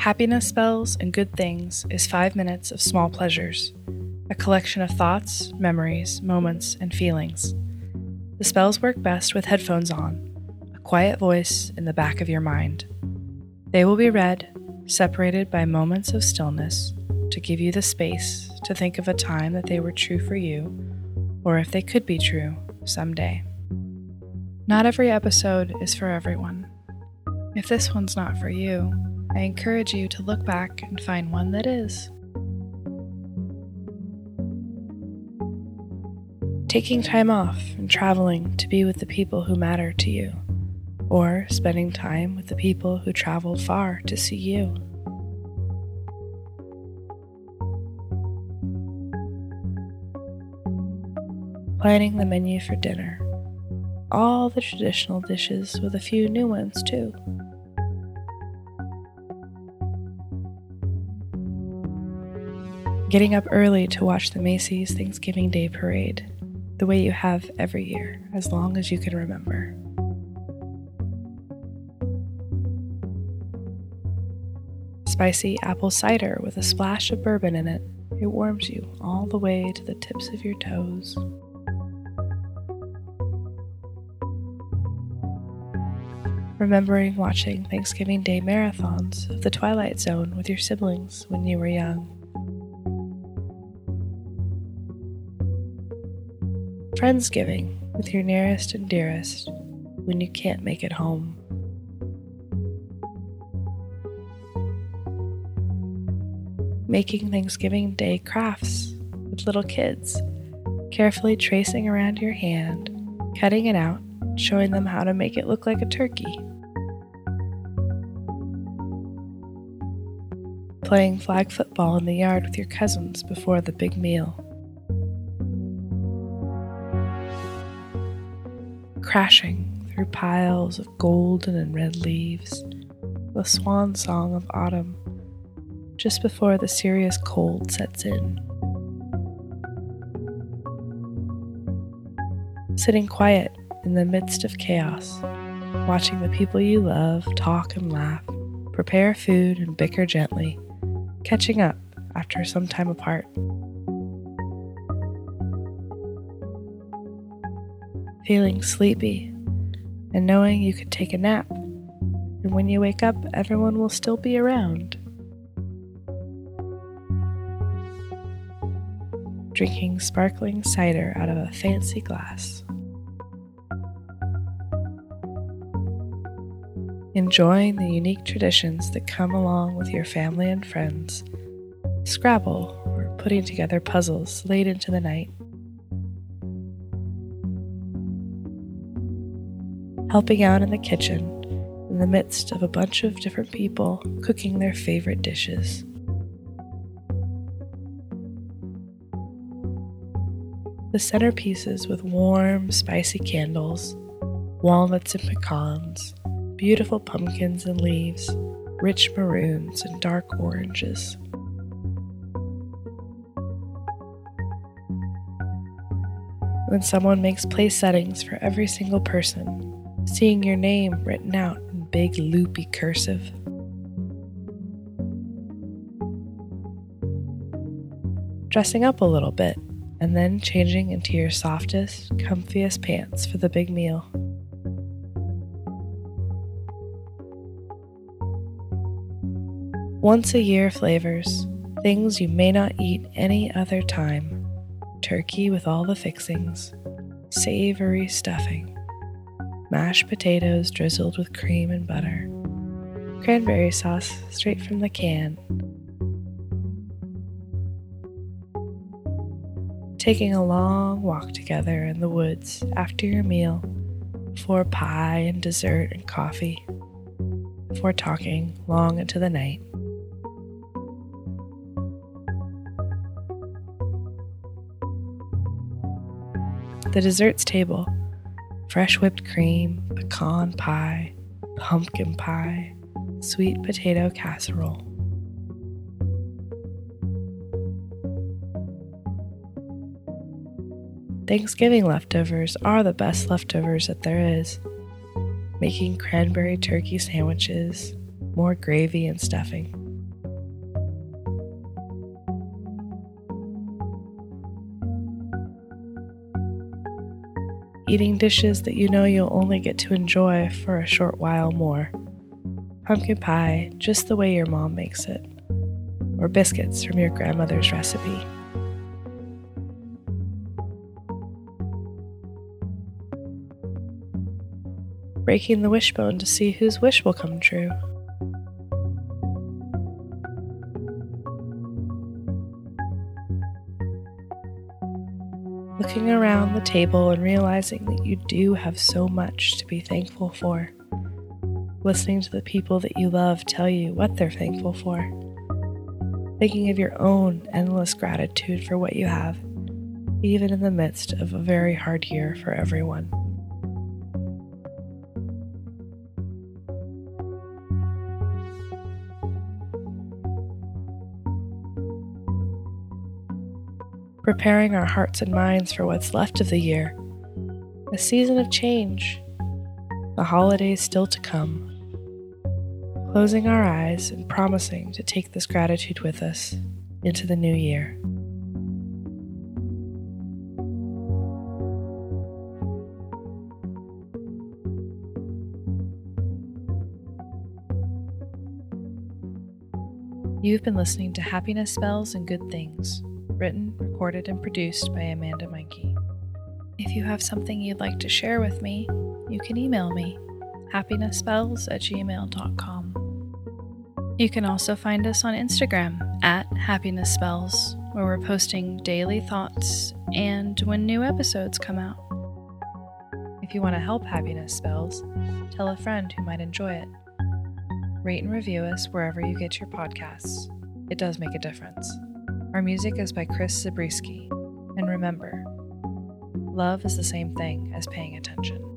Happiness Spells and Good Things is five minutes of small pleasures, a collection of thoughts, memories, moments, and feelings. The spells work best with headphones on, a quiet voice in the back of your mind. They will be read, separated by moments of stillness, to give you the space to think of a time that they were true for you, or if they could be true someday. Not every episode is for everyone. If this one's not for you, I encourage you to look back and find one that is. Taking time off and traveling to be with the people who matter to you, or spending time with the people who traveled far to see you. Planning the menu for dinner. All the traditional dishes with a few new ones, too. Getting up early to watch the Macy's Thanksgiving Day Parade, the way you have every year, as long as you can remember. Spicy apple cider with a splash of bourbon in it. It warms you all the way to the tips of your toes. remembering watching Thanksgiving Day marathons of The Twilight Zone with your siblings when you were young. Friendsgiving with your nearest and dearest when you can't make it home. Making Thanksgiving Day crafts with little kids, carefully tracing around your hand, cutting it out, showing them how to make it look like a turkey. playing flag football in the yard with your cousins before the big meal. Crashing through piles of golden and red leaves, the swan song of autumn, just before the serious cold sets in. Sitting quiet in the midst of chaos, watching the people you love talk and laugh, prepare food and bicker gently catching up after some time apart. Feeling sleepy and knowing you could take a nap, and when you wake up, everyone will still be around. Drinking sparkling cider out of a fancy glass. enjoying the unique traditions that come along with your family and friends, Scrabble, or putting together puzzles late into the night. Helping out in the kitchen in the midst of a bunch of different people cooking their favorite dishes. The centerpieces with warm, spicy candles, walnuts and pecans, beautiful pumpkins and leaves, rich maroons and dark oranges. When someone makes place settings for every single person, seeing your name written out in big loopy cursive. Dressing up a little bit, and then changing into your softest, comfiest pants for the big meal. Once a year flavors, things you may not eat any other time. Turkey with all the fixings, savory stuffing, mashed potatoes drizzled with cream and butter, cranberry sauce straight from the can. Taking a long walk together in the woods after your meal, before pie and dessert and coffee, before talking long into the night. the desserts table fresh whipped cream, pecan pie, pumpkin pie, sweet potato casserole. Thanksgiving leftovers are the best leftovers that there is. Making cranberry turkey sandwiches, more gravy and stuffing. Eating dishes that you know you'll only get to enjoy for a short while more. Pumpkin pie, just the way your mom makes it, or biscuits from your grandmother's recipe. Breaking the wishbone to see whose wish will come true. Looking around the table and realizing that you do have so much to be thankful for. Listening to the people that you love tell you what they're thankful for. Thinking of your own endless gratitude for what you have, even in the midst of a very hard year for everyone. Preparing our hearts and minds for what's left of the year, a season of change, the holidays still to come. Closing our eyes and promising to take this gratitude with us into the new year. You've been listening to Happiness Spells and Good Things written, recorded, and produced by Amanda Mikey. If you have something you'd like to share with me, you can email me, happinessspells at gmail.com. You can also find us on Instagram at Happiness Spells, where we're posting daily thoughts and when new episodes come out. If you want to help Happiness Spells, tell a friend who might enjoy it. Rate and review us wherever you get your podcasts. It does make a difference. Our music is by Chris Zabriskie. And remember, love is the same thing as paying attention.